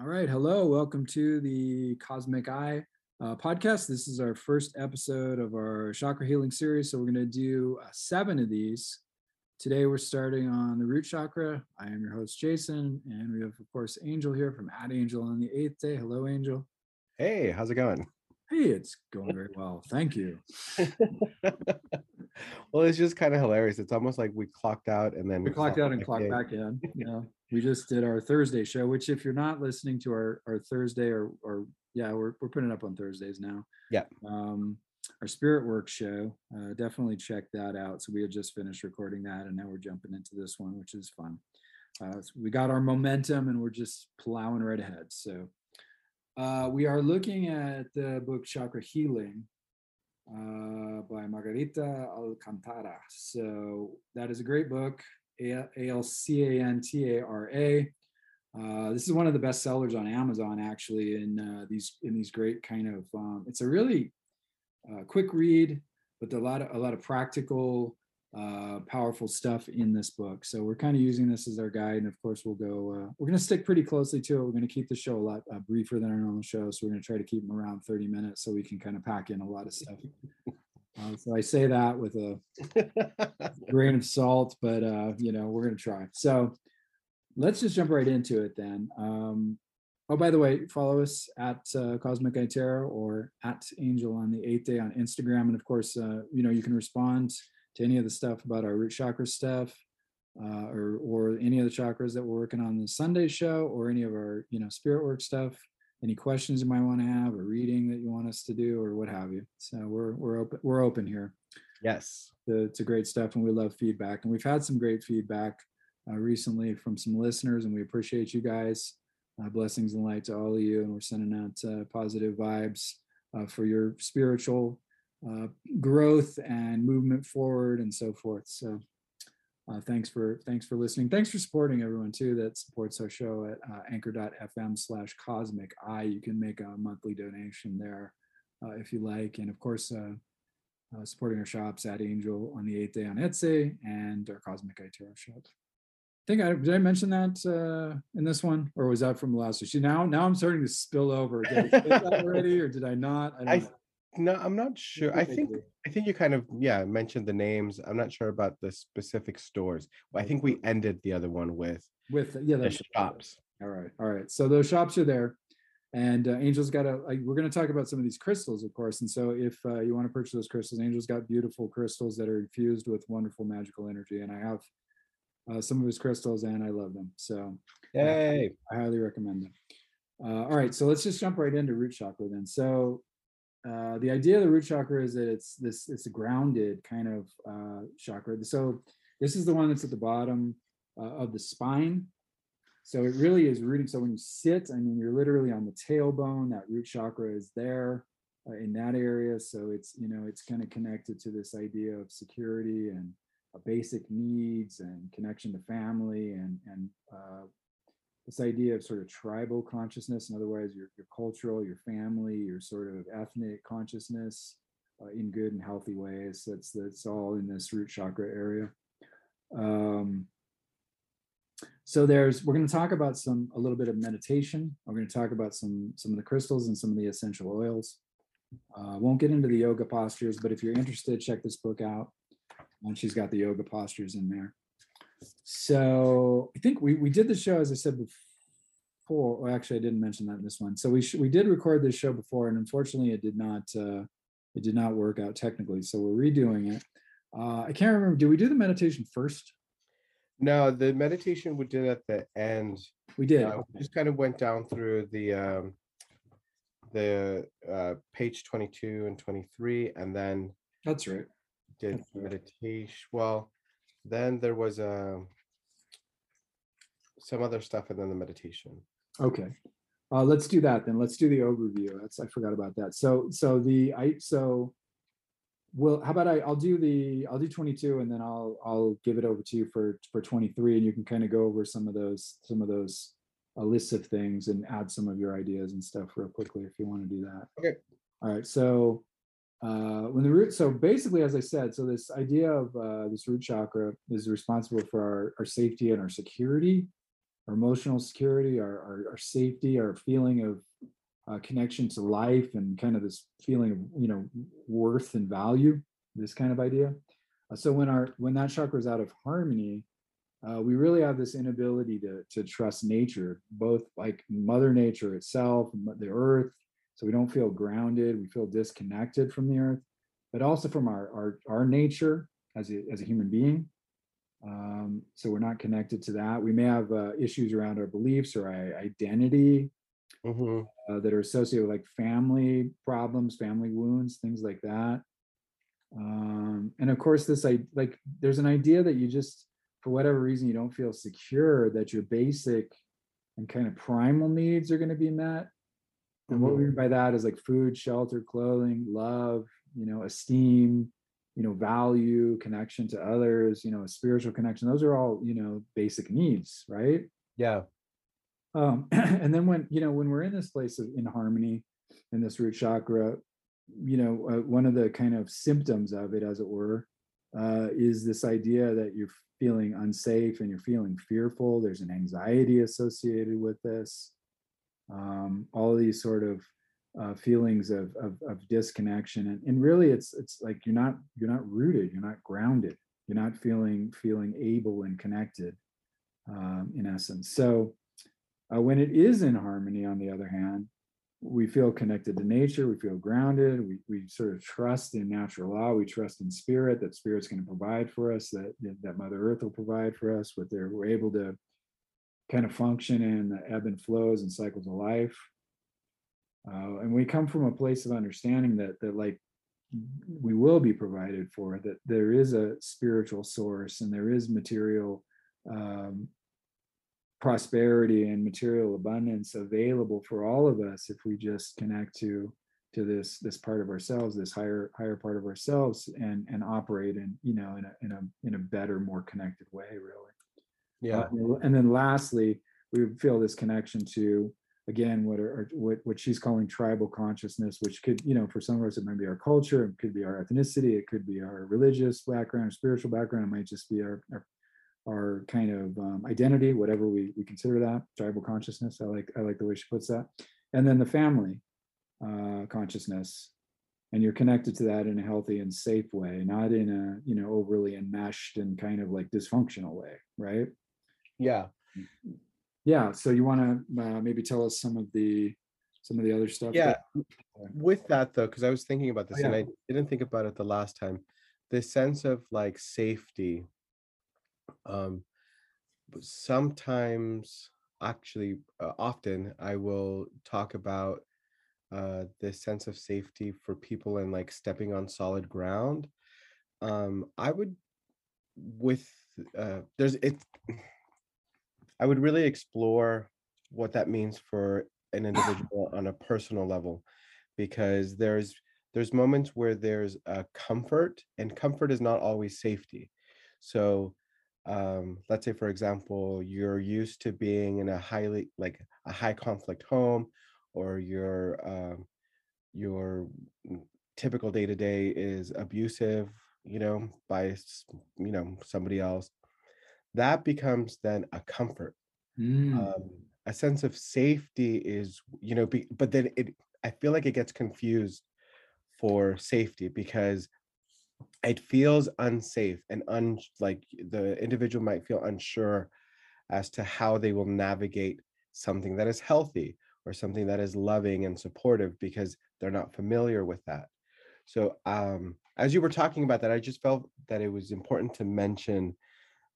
All right. Hello. Welcome to the Cosmic Eye uh, podcast. This is our first episode of our chakra healing series. So, we're going to do uh, seven of these. Today, we're starting on the root chakra. I am your host, Jason. And we have, of course, Angel here from At Angel on the eighth day. Hello, Angel. Hey, how's it going? Hey, it's going very well. Thank you. well, it's just kind of hilarious. It's almost like we clocked out and then we clocked out and clocked back in. You know, we just did our Thursday show, which if you're not listening to our our Thursday or or yeah, we're we're putting it up on Thursdays now. Yeah. Um, our Spirit Work show, uh, definitely check that out. So we had just finished recording that, and now we're jumping into this one, which is fun. Uh, so we got our momentum, and we're just plowing right ahead. So uh, we are looking at the book Chakra Healing uh, by Margarita Alcantara. So that is a great book, A L C A N T A R A. Uh, this is one of the best sellers on Amazon, actually. In uh, these in these great kind of, um, it's a really uh, quick read, but a lot of a lot of practical uh, powerful stuff in this book. So we're kind of using this as our guide, and of course we'll go. Uh, we're going to stick pretty closely to it. We're going to keep the show a lot uh, briefer than our normal show, so we're going to try to keep them around 30 minutes so we can kind of pack in a lot of stuff. Uh, so I say that with a grain of salt, but uh, you know we're going to try. So let's just jump right into it then. Um, oh, by the way, follow us at uh, Cosmic Eye Tarot or at Angel on the eighth day on Instagram, and of course, uh, you know you can respond to any of the stuff about our root chakra stuff uh, or or any of the chakras that we're working on the Sunday show or any of our you know spirit work stuff. Any questions you might want to have or reading that you want us to do or what have you. So we're we're open we're open here yes. it's a great stuff and we love feedback and we've had some great feedback uh, recently from some listeners and we appreciate you guys. Uh, blessings and light to all of you and we're sending out uh, positive vibes uh, for your spiritual uh, growth and movement forward and so forth. So uh, thanks for thanks for listening. Thanks for supporting everyone too that supports our show at uh, anchor.fm slash cosmic eye. You can make a monthly donation there uh, if you like. And of course, uh, uh, supporting our shops at Angel on the eighth day on Etsy and our Cosmic Eye Tarot shop. I think I did I mention that uh, in this one, or was that from the last issue? Now, now I'm starting to spill over. Did I say that already, or did I not? I, I no, I'm not sure. I think I think you kind of yeah mentioned the names. I'm not sure about the specific stores. I think we ended the other one with with yeah the shops. All right, all right. So those shops are there, and uh, Angel's got a. Like, we're going to talk about some of these crystals, of course. And so if uh, you want to purchase those crystals, Angel's got beautiful crystals that are infused with wonderful magical energy, and I have uh, some of his crystals, and I love them. So yay! I highly recommend them. Uh, all right, so let's just jump right into root chakra then. So uh, the idea of the root chakra is that it's this it's a grounded kind of uh, chakra. So this is the one that's at the bottom uh, of the spine. So it really is rooting. So when you sit, I mean, you're literally on the tailbone. That root chakra is there uh, in that area. So it's you know it's kind of connected to this idea of security and uh, basic needs and connection to family and and this idea of sort of tribal consciousness in other words your, your cultural your family your sort of ethnic consciousness uh, in good and healthy ways that's that's all in this root chakra area. Um, so there's we're going to talk about some a little bit of meditation. We're going to talk about some some of the crystals and some of the essential oils. Uh, won't get into the yoga postures but if you're interested check this book out. And she's got the yoga postures in there so I think we, we did the show, as I said before. Well, actually, I didn't mention that in this one. So we sh- we did record this show before, and unfortunately, it did not uh, it did not work out technically. So we're redoing it. Uh, I can't remember. Did we do the meditation first? No, the meditation we did at the end. We did. Uh, we just kind of went down through the um, the uh, page twenty two and twenty three, and then that's right. Did meditation well then there was uh, some other stuff and then the meditation. Okay. Uh, let's do that then. Let's do the overview. That's I forgot about that. So so the I so well how about I I'll do the I'll do 22 and then I'll I'll give it over to you for for 23 and you can kind of go over some of those some of those uh, lists of things and add some of your ideas and stuff real quickly if you want to do that. Okay. All right. So uh, when the root so basically as i said so this idea of uh, this root chakra is responsible for our, our safety and our security our emotional security, our, our, our safety, our feeling of uh, connection to life, and kind of this feeling of you know worth and value. This kind of idea. Uh, so when our when that chakra is out of harmony, uh, we really have this inability to to trust nature, both like Mother Nature itself, the earth. So we don't feel grounded. We feel disconnected from the earth, but also from our our, our nature as a as a human being. Um, so we're not connected to that. We may have uh, issues around our beliefs or our identity hmm uh, that are associated with like family problems, family wounds, things like that. Um, and of course, this I like there's an idea that you just for whatever reason you don't feel secure that your basic and kind of primal needs are going to be met. And what we mean by that is like food, shelter, clothing, love, you know, esteem, you know, value, connection to others, you know, a spiritual connection. Those are all, you know, basic needs, right? Yeah. Um, and then when, you know, when we're in this place of in harmony in this root chakra, you know, uh, one of the kind of symptoms of it, as it were, uh, is this idea that you're feeling unsafe and you're feeling fearful. There's an anxiety associated with this. Um, all these sort of uh, feelings of, of, of disconnection, and, and really, it's it's like you're not you're not rooted, you're not grounded, you're not feeling feeling able and connected, um, in essence. So, uh, when it is in harmony, on the other hand, we feel connected to nature, we feel grounded, we, we sort of trust in natural law, we trust in spirit, that spirit's going to provide for us, that, that Mother Earth will provide for us, what they're, we're able to kind of function in the ebb and flows and cycles of life. Uh, and we come from a place of understanding that that like we will be provided for, that there is a spiritual source and there is material um, prosperity and material abundance available for all of us if we just connect to to this this part of ourselves this higher higher part of ourselves and and operate in you know in a in a in a better more connected way really Yeah. Uh, and then lastly we feel this connection to again what are what what she's calling tribal consciousness which could you know for some of us it might be our culture it could be our ethnicity it could be our religious background spiritual background it might just be our, our our kind of um, identity, whatever we, we consider that, tribal consciousness. I like I like the way she puts that. And then the family uh, consciousness, and you're connected to that in a healthy and safe way, not in a you know overly enmeshed and kind of like dysfunctional way, right? Yeah. Yeah. So you want to uh, maybe tell us some of the some of the other stuff? Yeah. that- With that though, because I was thinking about this and yeah. I didn't think about it the last time. This sense of like safety. Um, sometimes, actually, uh, often, I will talk about uh, this sense of safety for people and like stepping on solid ground. Um, I would, with uh, there's it. I would really explore what that means for an individual on a personal level, because there's there's moments where there's a comfort, and comfort is not always safety. So um let's say for example you're used to being in a highly like a high conflict home or your um your typical day to day is abusive you know by you know somebody else that becomes then a comfort. Mm, um a sense of safety is you know be, but then it i feel like it gets confused for safety because it feels unsafe and un like the individual might feel unsure as to how they will navigate something that is healthy or something that is loving and supportive because they're not familiar with that. So um as you were talking about that i just felt that it was important to mention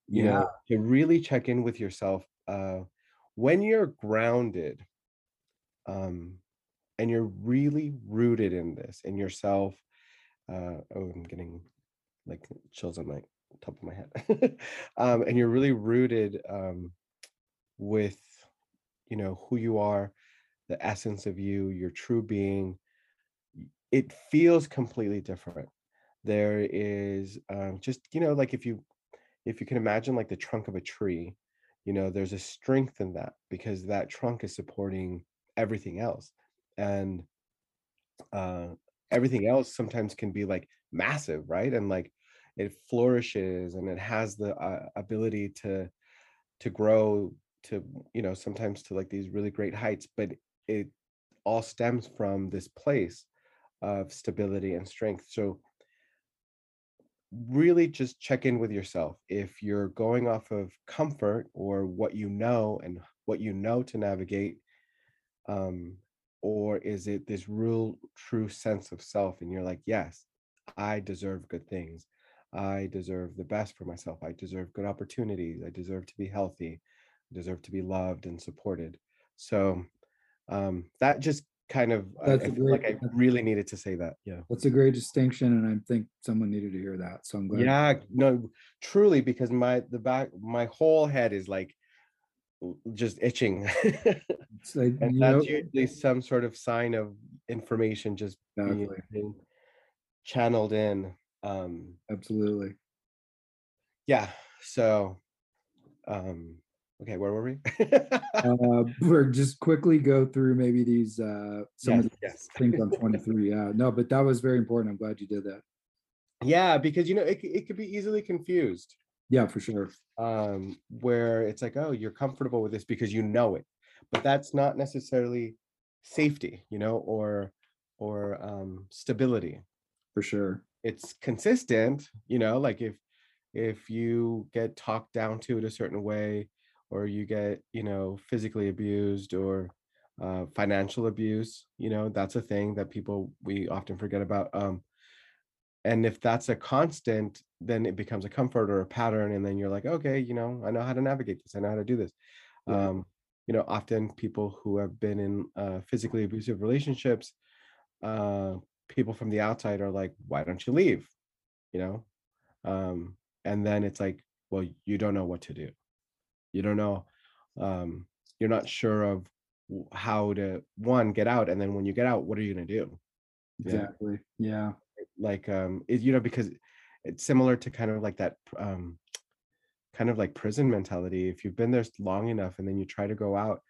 you Yeah. know to really check in with yourself uh when you're grounded um and you're really rooted in this in yourself uh oh i'm getting like chills on my top of my head um and you're really rooted um with you know who you are the essence of you your true being it feels completely different there is um just you know like if you if you can imagine like the trunk of a tree you know there's a strength in that because that trunk is supporting everything else and uh everything else sometimes can be like massive right? And like it flourishes and it has the uh, ability to to grow to you know sometimes to like these really great heights but it all stems from this place of stability and strength. So really just check in with yourself. If you're going off of comfort or what you know and what you know to navigate um or is it this real true sense of self and you're like yes i deserve good things. I deserve the best for myself. I deserve good opportunities. I deserve to be healthy. I deserve to be loved and supported. So um that just kind of That's I like i really needed to say that yeah That's a great distinction, and I think someone needed to hear that. So I'm glad. yeah no truly because my the back my whole head is like just itching like, and you know, that's usually some sort of sign of information just being, exactly, being channeled in um absolutely. yeah so um okay where were we Uh, we're just quickly go through maybe these uh some yes of the yes things on 23. Yeah, no, but that was very important. I'm glad you did that. yeah because you know it, it could be easily confused Yeah, for sure. um where it's like oh you're comfortable with this because you know it but that's not necessarily safety you know or or um stability For sure. it's consistent you know like if if you get talked down to it a certain way or you get you know physically abused or uh, financial abuse you know that's a thing that people we often forget about um and if that's a constant then it becomes a comfort or a pattern and then you're like okay you know i know how to navigate this i know how to do this. Yeah. um you know often people who have been in uh, physically abusive relationships uh people from the outside are like why don't you leave? You know? Um and then it's like well you don't know what to do you don't know um you're not sure of how to one get out and then when you get out what are you going to do Exactly. Yeah. like um it, you know because it's similar to kind of like that um kind of like prison mentality if you've been there long enough and then you try to go out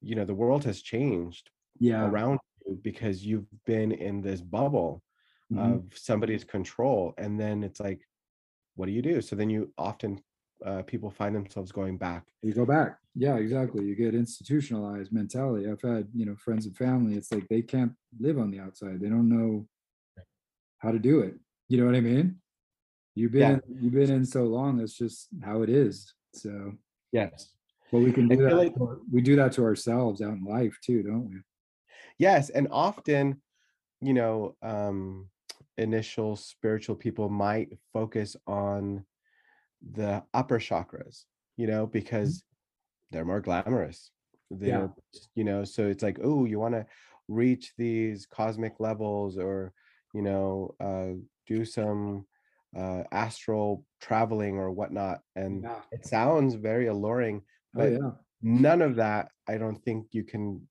you know the world has changed Yeah. around you because you've been in this bubble mhm. of somebody's control and then it's like what do you do so then you often uh, people find themselves going back you go back. Yeah, exactly. You get institutionalized mentality. I've had, you know, friends and family. It's like they can't live on the outside. They don't know how to do it. You know what I mean? You've been Yeah. you've been in so long. That's just how it is. So, yes but we can do that. like- we do that to ourselves out in life too, don't we? yes and often you know um initial spiritual people might focus on the upper chakras you know because they're more glamorous they're you know so it's like oh you want to reach these cosmic levels or you know uh do some uh astral traveling or whatnot and Yeah. it sounds very alluring Oh but yeah. none of that i don't think you can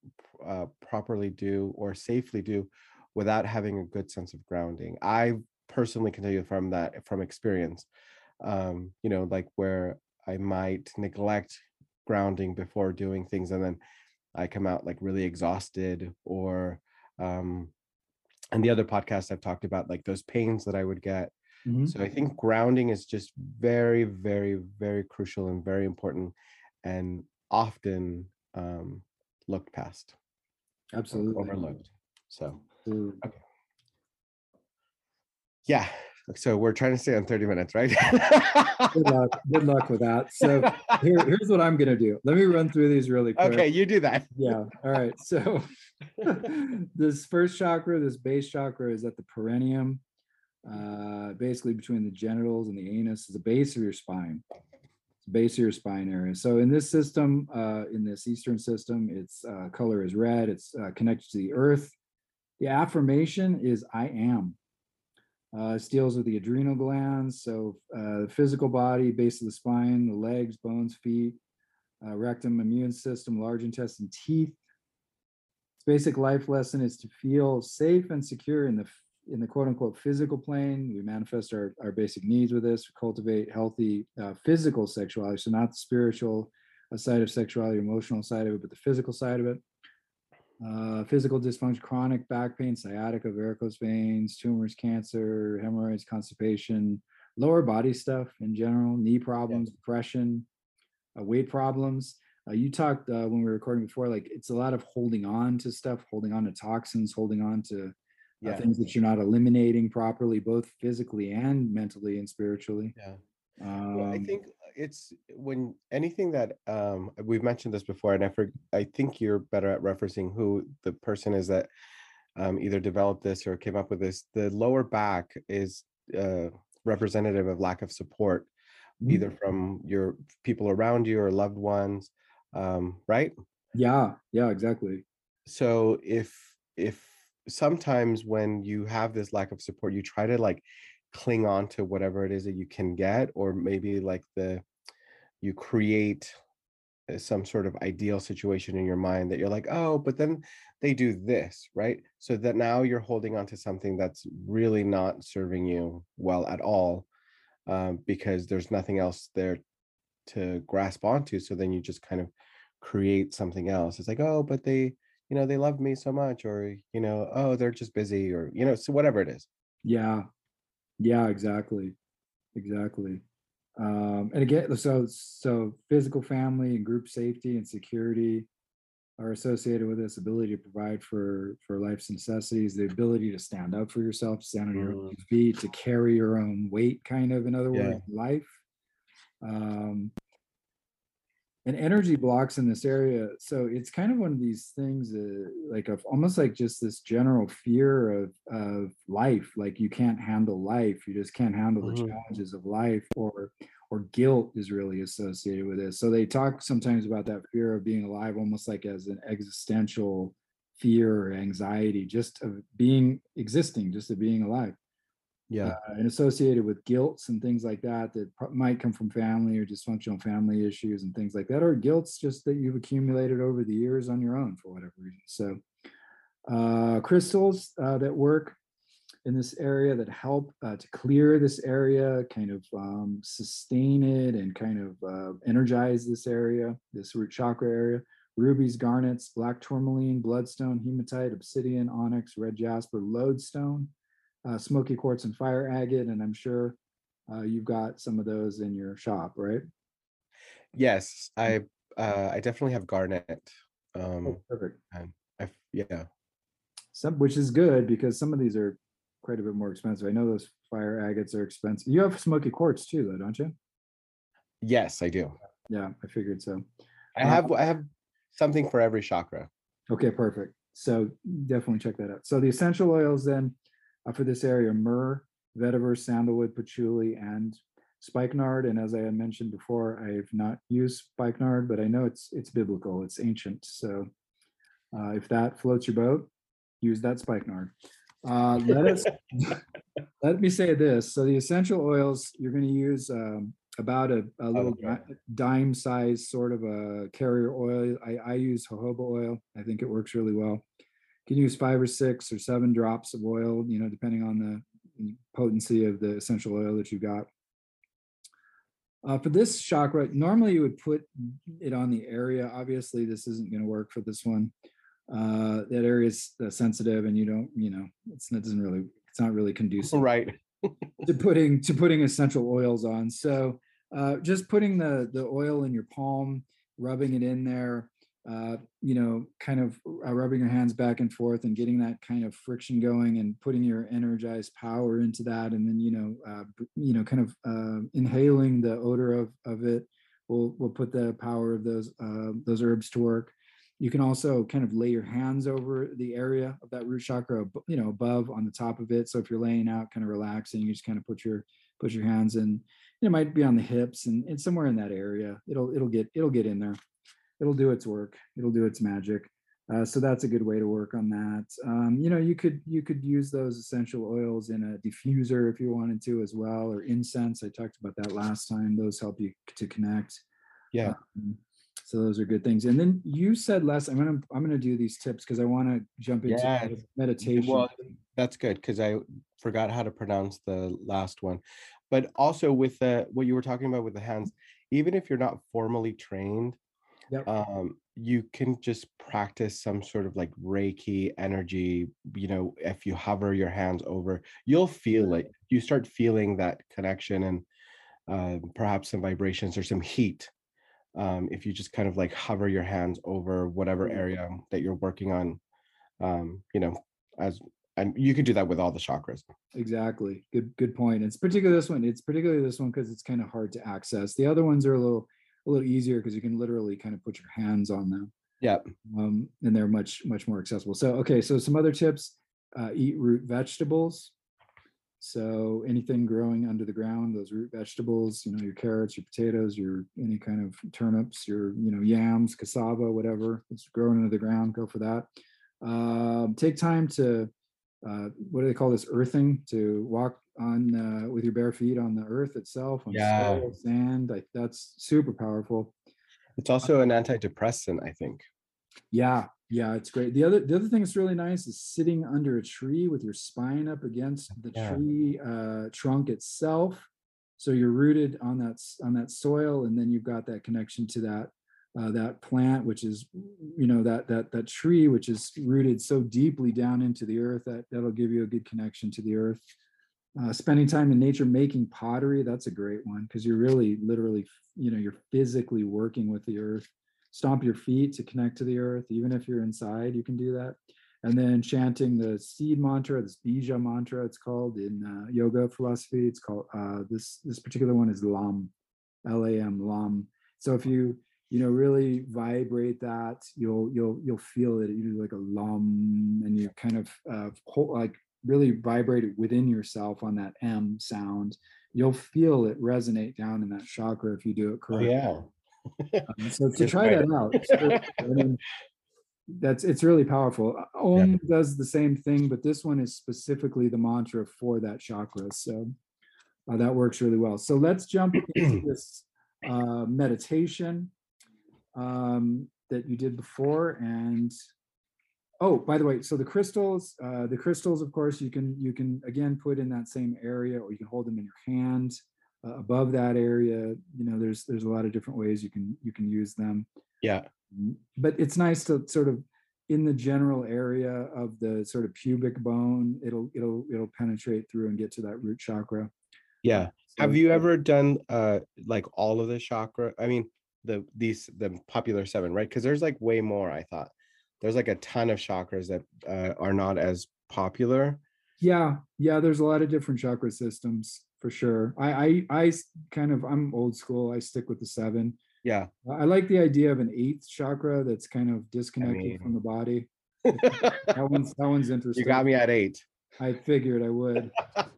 uh, properly do or safely do without having a good sense of grounding i personally can tell you from that from experience um you know like where i might neglect grounding before doing things and then i come out like really exhausted or um and the other podcast i've talked about like those pains that i would get Mhm. so I think grounding is just very, very, very crucial and very important and often um, looked past, Absolutely. overlooked. So Absolutely. yeah. So we're trying to stay on 30 minutes, right? Good luck. Good luck with that. So here, here's what I'm gonna do. Let me run through these really quick. okay, you do that. Yeah. All right. So this first chakra, this base chakra, is at the perineum, uh, basically between the genitals and the anus, is the base of your spine. It's the base of your spine area. So in this system, uh, in this Eastern system, its uh, color is red. It's uh, connected to the earth. The affirmation is I am. Uh, this deals with the adrenal glands. So uh, physical body, base of the spine, the legs, bones, feet, uh, rectum, immune system, large intestine, teeth. Its basic life lesson is to feel safe and secure in the in the quote unquote physical plane. We manifest our, our basic needs with this, We cultivate healthy uh, physical sexuality. So not the spiritual uh, side of sexuality, emotional side of it, but the physical side of it. Uh, physical dysfunction, chronic back pain, sciatica, varicose veins, tumors, cancer, hemorrhoids, constipation, lower body stuff in general, knee problems, depression, uh, weight problems, uh, you talked uh, when we were recording before, like it's a lot of holding on to stuff, holding on to toxins, holding on to uh, Yeah. things that you're not eliminating properly, both physically and mentally and spiritually. Yeah. Well, I Um, think it's when anything that um we've mentioned this before, and I for, I think you're better at referencing who the person is that um either developed this or came up with this. The lower back is uh representative of lack of support, Mhm. either from your people around you or loved ones. Um, right? yeah, yeah, exactly. so if if sometimes when you have this lack of support you try to like cling on to whatever it is that you can get or maybe like the you create uh, some sort of ideal situation in your mind that you're like oh but then they do this right? So that now you're holding on to something that's really not serving you well at all um, because there's nothing else there to grasp onto so then you just kind of create something else. It's like oh but they you know they love me so much or you know oh they're just busy or you know so whatever it is. Yeah, yeah, exactly, exactly. Um, and again, so so physical family and group safety and security are associated with this ability to provide for for life's necessities, the ability to stand up for yourself, stand on your own Mm. feet, to carry your own weight, kind of, in other Yeah. words, life. Um, and energy blocks in this area so it's kind of one of these things uh, like of almost like just this general fear of of life like you can't handle life you just can't handle the Mhm. challenges of life or or guilt is really associated with this so they talk sometimes about that fear of being alive almost like as an existential fear or anxiety just of being existing just of being alive yeah. uh, and associated with guilts and things like that that might come from family or dysfunctional family issues and things like that or guilts just that you've accumulated over the years on your own for whatever reason. So uh, crystals uh, that work in this area that help uh, to clear this area kind of um, sustain it and kind of uh, energize this area this root chakra area. Rubies garnets black tourmaline bloodstone hematite obsidian onyx red jasper lodestone uh, smoky quartz and fire agate, and I'm sure uh, you've got some of those in your shop, right? yes i uh i definitely have garnet um Oh, perfect. i yeah Some, which is good because some of these are quite a bit more expensive. I know those fire agates are expensive. You have smoky quartz too, though, don't you? yes i do Yeah, I figured so. i Uh, have i have something for every chakra Okay, perfect. So definitely check that out. So the essential oils then uh, for this area: myrrh, vetiver, sandalwood, patchouli, and spikenard. And as I had mentioned before, I've not used spikenard, but I know it's it's biblical, it's ancient. So uh, if that floats your boat, use that spikenard. Uh, let us let me say this. So the essential oils you're going to use um, about a, a little okay. dime size sort of a carrier oil. I, I use jojoba oil. I think it works really well. Can use five or six or seven drops of oil, you know, depending on the potency of the essential oil that you've got. Uh, for this chakra, normally you would put it on the area. Obviously, this isn't going to work for this one. Uh, that area is uh, sensitive, and you don't, you know, it's it doesn't really, it's not really conducive right to putting to putting essential oils on. So uh, just putting the the oil in your palm, rubbing it in there, uh, you know, kind of uh, rubbing your hands back and forth and getting that kind of friction going and putting your energized power into that, and then you know, uh, you know, kind of uh, inhaling the odor of of it will will put the power of those uh, those herbs to work. You can also kind of lay your hands over the area of that root chakra, you know, above on the top of it. So if you're laying out, kind of relaxing, you just kind of put your put your hands in. It might be on the hips and, and somewhere in that area. It'll it'll get it'll get in there. It'll do its work. It'll do its magic. Uh, so that's a good way to work on that. Um, you know, you could you could use those essential oils in a diffuser if you wanted to as well, or incense. I talked about that last time. Those help you to connect. yeah Um, so those are good things. And then you said last, I'm gonna I'm gonna do these tips because I want to jump into med- meditation. Well, that's good because I forgot how to pronounce the last one. But also with the what you were talking about with the hands, even if you're not formally trained, Yep. um, you can just practice some sort of like Reiki energy. You know, if you hover your hands over, you'll feel it. You start feeling that connection and uh, perhaps some vibrations or some heat um, if you just kind of like hover your hands over whatever area that you're working on, um, you know, as and you can do that with all the chakras. Exactly. Good good point. It's particularly this one. It's particularly this one because it's kind of hard to access. The other ones are a little a little easier because you can literally kind of put your hands on them. Yeah. Um, and they're much much more accessible. So okay, so some other tips: uh, eat root vegetables. So anything growing under the ground, those root vegetables, you know, your carrots, your potatoes, your any kind of turnips, your you know yams, cassava, whatever it's growing under the ground, go for that. Um, take time to uh, what do they call this earthing to walk on uh, with your bare feet on the earth itself on Yeah. soil, sand like that's super powerful It's also an antidepressant, I think. yeah yeah it's great the other the other thing that's really nice is sitting under a tree with your spine up against the Yeah. tree uh, trunk itself so you're rooted on that on that soil and then you've got that connection to that uh, that plant which is you know that that that tree which is rooted so deeply down into the earth that that'll give you a good connection to the earth uh, spending time in nature making pottery that's a great one because you're really literally you know you're physically working with the earth. Stomp your feet to connect to the earth even if you're inside you can do that. And then chanting the seed mantra this bija mantra it's called in uh, yoga philosophy. It's called uh, this this particular one is lam lam lam. So if you you know really vibrate that you'll you'll you'll feel it you do like a lum and you kind of uh, whole, like really vibrate it within yourself on that m sound you'll feel it resonate down in that chakra if you do it Oh, yeah. um, so to try right. that out, it's I mean, that's it's really powerful. Uh, Om does the same thing, but this one is specifically the mantra for that chakra. So uh, that works really well. So let's jump into this uh, meditation um, that you did before. And oh, by the way, so the crystals, uh, the crystals, of course, you can you can again put in that same area, or you can hold them in your hand uh, above that area. You know, there's there's a lot of different ways you can you can use them. Yeah. Mm, But it's nice to sort of in the general area of the sort of pubic bone, it'll it'll it'll penetrate through and get to that root chakra. Yeah. Have you ever done uh like all of the chakra? I mean, the these the popular seven, right? Because there's like way more, I thought. There's like a ton of chakras that uh, are not as popular. Yeah, yeah. There's a lot of different chakra systems for sure. I, I, kind of I'm old school. I stick with the seven. Yeah. I like the idea of an eighth chakra that's kind of disconnected mean- from the body. That one's that one's interesting. you got me at eight. I figured I would.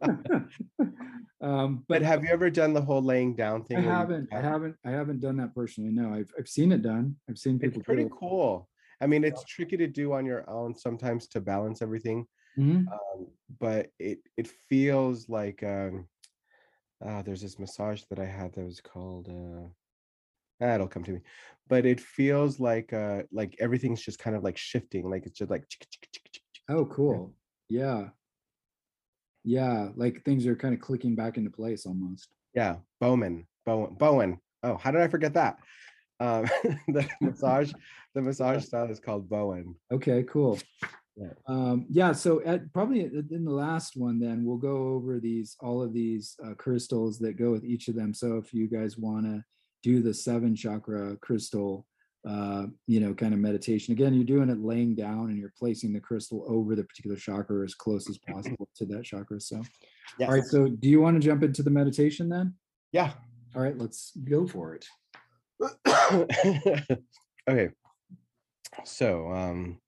um, But but have you ever done the whole laying down thing? I haven't, I haven't, I haven't done that personally. No, I've I've seen it done. I've seen people. It's pretty cool. I mean, it's tricky to do on your own sometimes to balance everything. Mhm. um, but it it feels like um uh, there's this massage that I had that was called uh ah, it'll come to me but it feels like uh like everything's just kind of like shifting like it's just like. Oh, cool. Yeah. Yeah, like things are kind of clicking back into place almost. yeah Bowman Bowen Bowen oh how did I forget that um the massage the massage style is called Bowen Okay, cool. Yeah. Um, yeah, so at probably in the last one, then we'll go over these all of these uh, crystals that go with each of them. So if you guys want to do the seven chakra crystal, uh, you know, kind of meditation, again, you're doing it laying down and you're placing the crystal over the particular chakra as close as possible to that chakra. So, yes. all right. So, do you want to jump into the meditation then? yeah All right, let's go for it. okay. So um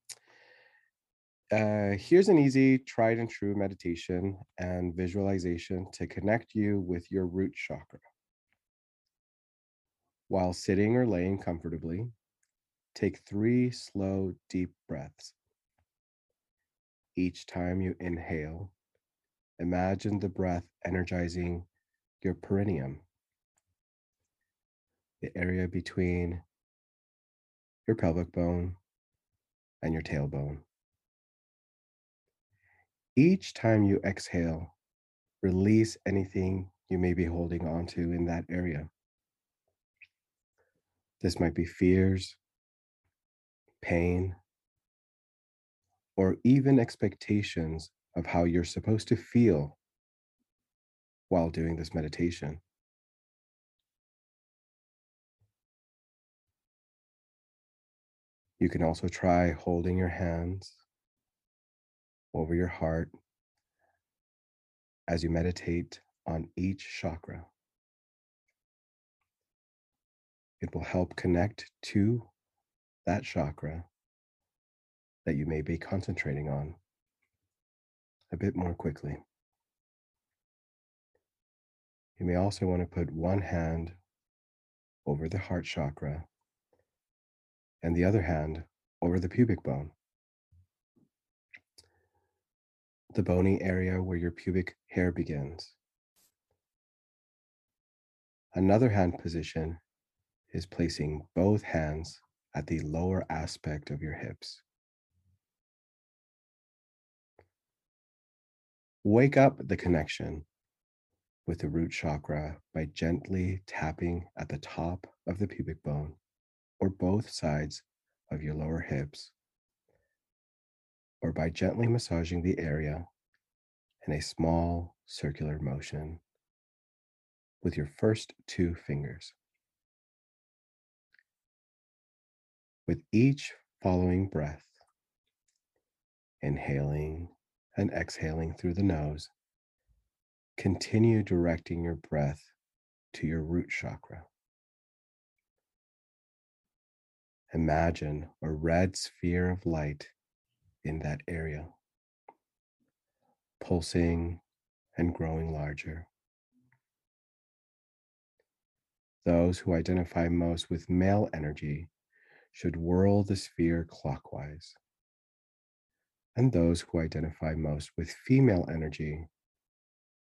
uh here's an easy tried and true meditation and visualization to connect you with your root chakra. While sitting or laying comfortably take three slow deep breaths. Each time you inhale imagine the breath energizing your perineum the area between your pelvic bone and your tailbone. Each time you exhale, release anything you may be holding onto in that area. This might be fears, pain, or even expectations of how you're supposed to feel while doing this meditation. You can also try holding your hands over your heart as you meditate on each chakra. It will help connect to that chakra that you may be concentrating on a bit more quickly. You may also want to put one hand over the heart chakra and the other hand over the pubic bone. The bony area where your pubic hair begins. Another hand position is placing both hands at the lower aspect of your hips. Wake up the connection with the root chakra by gently tapping at the top of the pubic bone or both sides of your lower hips, or by gently massaging the area in a small circular motion with your first two fingers. With each following breath, inhaling and exhaling through the nose, continue directing your breath to your root chakra. Imagine a red sphere of light in that area, pulsing and growing larger. Those who identify most with male energy should whirl the sphere clockwise. And those who identify most with female energy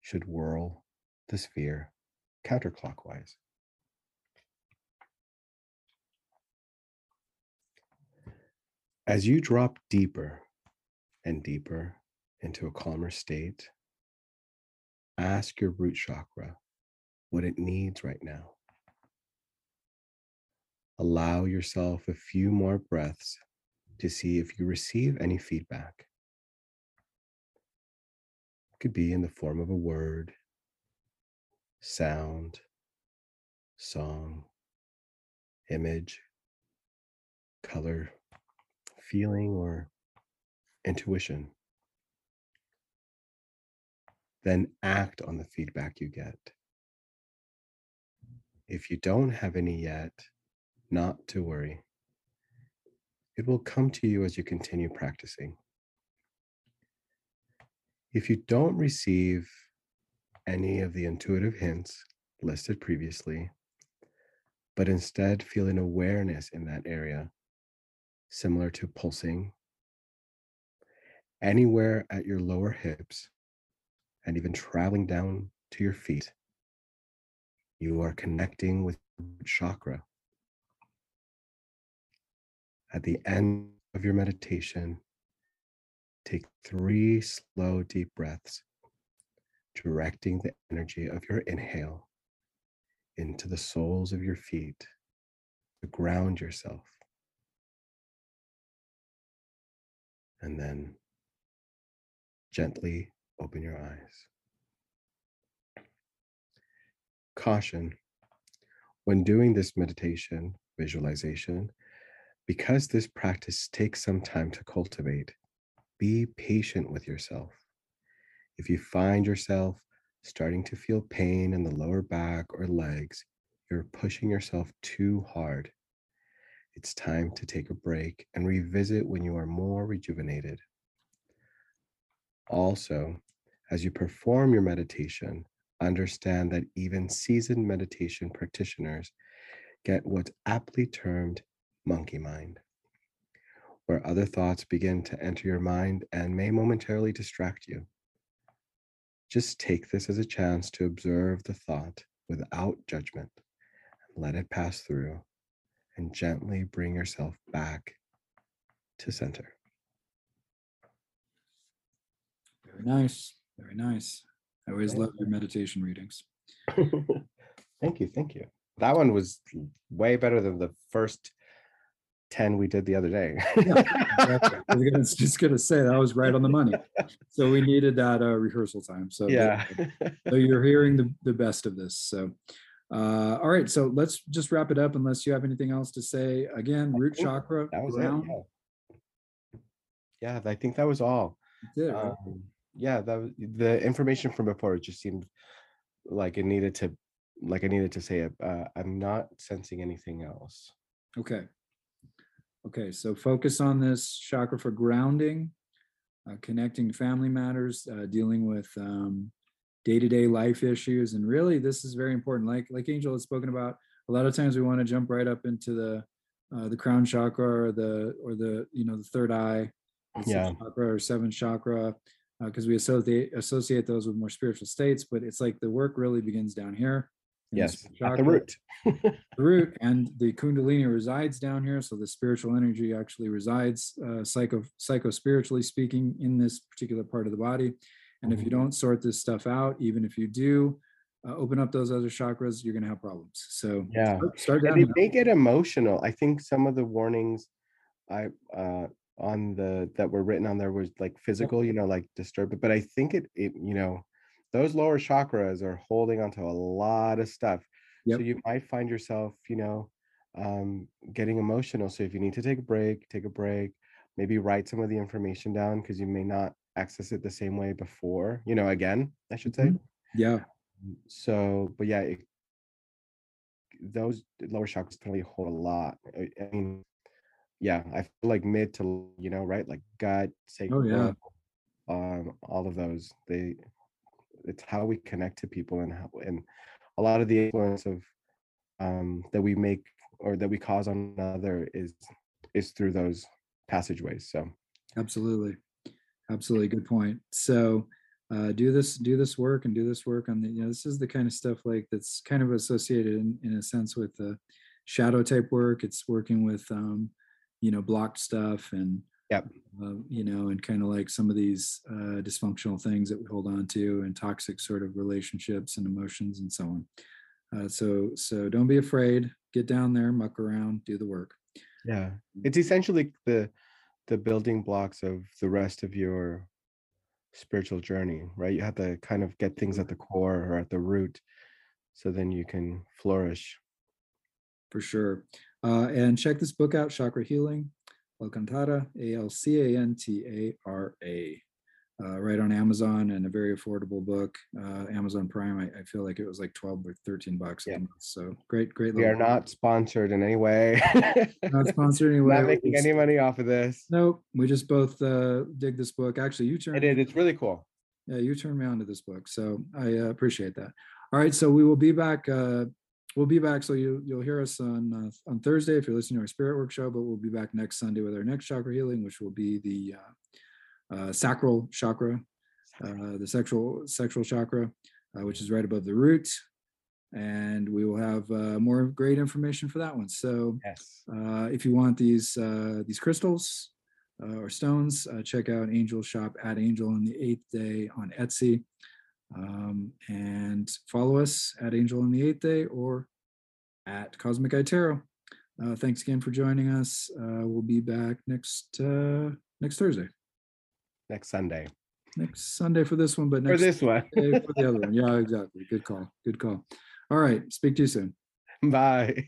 should whirl the sphere counterclockwise. As you drop deeper and deeper into a calmer state, ask your root chakra what it needs right now. Allow yourself a few more breaths to see if you receive any feedback. It could be in the form of a word, sound, song, image, color, feeling or intuition. Then act on the feedback you get. If you don't have any yet, not to worry. It will come to you as you continue practicing. If you don't receive any of the intuitive hints listed previously, but instead feel an awareness in that area, similar to pulsing anywhere at your lower hips and even traveling down to your feet. You are connecting with chakra. At the end of your meditation, take three slow, deep breaths, directing the energy of your inhale into the soles of your feet to ground yourself. And then gently open your eyes. Caution when doing this meditation visualization, because this practice takes some time to cultivate, be patient with yourself. If you find yourself starting to feel pain in the lower back or legs, you're pushing yourself too hard it's time to take a break and revisit when you are more rejuvenated. Also, as you perform your meditation, understand that even seasoned meditation practitioners get what's aptly termed monkey mind, where other thoughts begin to enter your mind and may momentarily distract you. Just take this as a chance to observe the thought without judgment and let it pass through and gently bring yourself back to center. Very nice. Very nice. I always love your meditation readings. thank you. Thank you. That one was way better than the first 10 we did the other day. yeah, exactly. I was just going to say that was right on the money. So we needed that uh, rehearsal time. So yeah. so you're hearing the, the best of this. So Uh, all right, so let's just wrap it up unless you have anything else to say. Again, root chakra. That was it. ground, Yeah. Yeah, I think that was all. it, right? Um, yeah, that was the information from before. It just seemed like it needed to, like I needed to say it. Uh, I'm not sensing anything else. Okay. Okay, so focus on this chakra for grounding, uh, connecting family matters, uh, dealing with um, day-to-day life issues, and really, this is very important. Like like Angel has spoken about, a lot of times we want to jump right up into the uh, the crown chakra or the or the you know the third eye, Yeah. chakra or seventh chakra, because we associate associate those with more spiritual states. But it's like the work really begins down here. Yes, the chakra root. the root and the kundalini resides down here so the spiritual energy actually resides uh, psycho psycho spiritually speaking in this particular part of the body and if you don't sort this stuff out even if you do uh, open up those other chakras you're going to have problems so Yeah. start, start down it here. may get emotional i think some of the warnings i uh on the that were written on there was like physical you know like disturbed but i think it it you know those lower chakras are holding onto a lot of stuff Yep. so you might find yourself you know um getting emotional so if you need to take a break take a break maybe write some of the information down because you may not access it the same way before you know again i should say Mhm. yeah so but yeah it, those lower chakras really hold a lot I, I mean yeah i feel like mid to you know right like gut sacral Oh, yeah. um all of those they it's how we connect to people and how and a lot of the influence of um that we make or that we cause on another is is through those passageways so absolutely absolutely good point. So uh, do this do this work and do this work on the you know this is the kind of stuff like that's kind of associated in, in a sense with the shadow type work. It's working with um you know blocked stuff and Yep. uh, you know and kind of like some of these uh dysfunctional things that we hold on to and toxic sort of relationships and emotions and so on. Uh, so so don't be afraid. Get down there muck around do the work. Yeah. It's essentially the the building blocks of the rest of your spiritual journey right? You have to kind of get things at the core or at the root so then you can flourish. For sure. Uh, and check this book out, Chakra Healing, Alcantara, A L C A N T A R A, uh, right on Amazon and a very affordable book. Uh, Amazon Prime, I, I feel like it was like 12 or 13 bucks a Yeah. month. So great, great. we are little- not sponsored in any way not sponsored anyway. not making any money off of this Nope. We just both uh, dig this book. Actually, you it turned, is it's really cool yeah, you turned me on to this book. So I uh, appreciate that. All right. So we will be back. Uh, we'll be back. So you, you'll hear us on uh, on Thursday if you're listening to our Spirit Work show, but we'll be back next Sunday with our next chakra healing, which will be the uh, sacral chakra, uh, the sexual sexual chakra, uh, which is right above the root. And we will have uh, more great information for that one. So yes uh, if you want these uh, these crystals uh, or stones, uh, check out Angel Shop at Angel in the Eighth Day on Etsy, um, and follow us at Angel in the Eighth Day or at Cosmic Eye Tarot. Uh, thanks again for joining us. Uh, we'll be back next uh, next Thursday, next sunday next Sunday for this one, but for this one for the other one. Yeah, exactly. Good call. Good call. All right. Speak to you soon. bye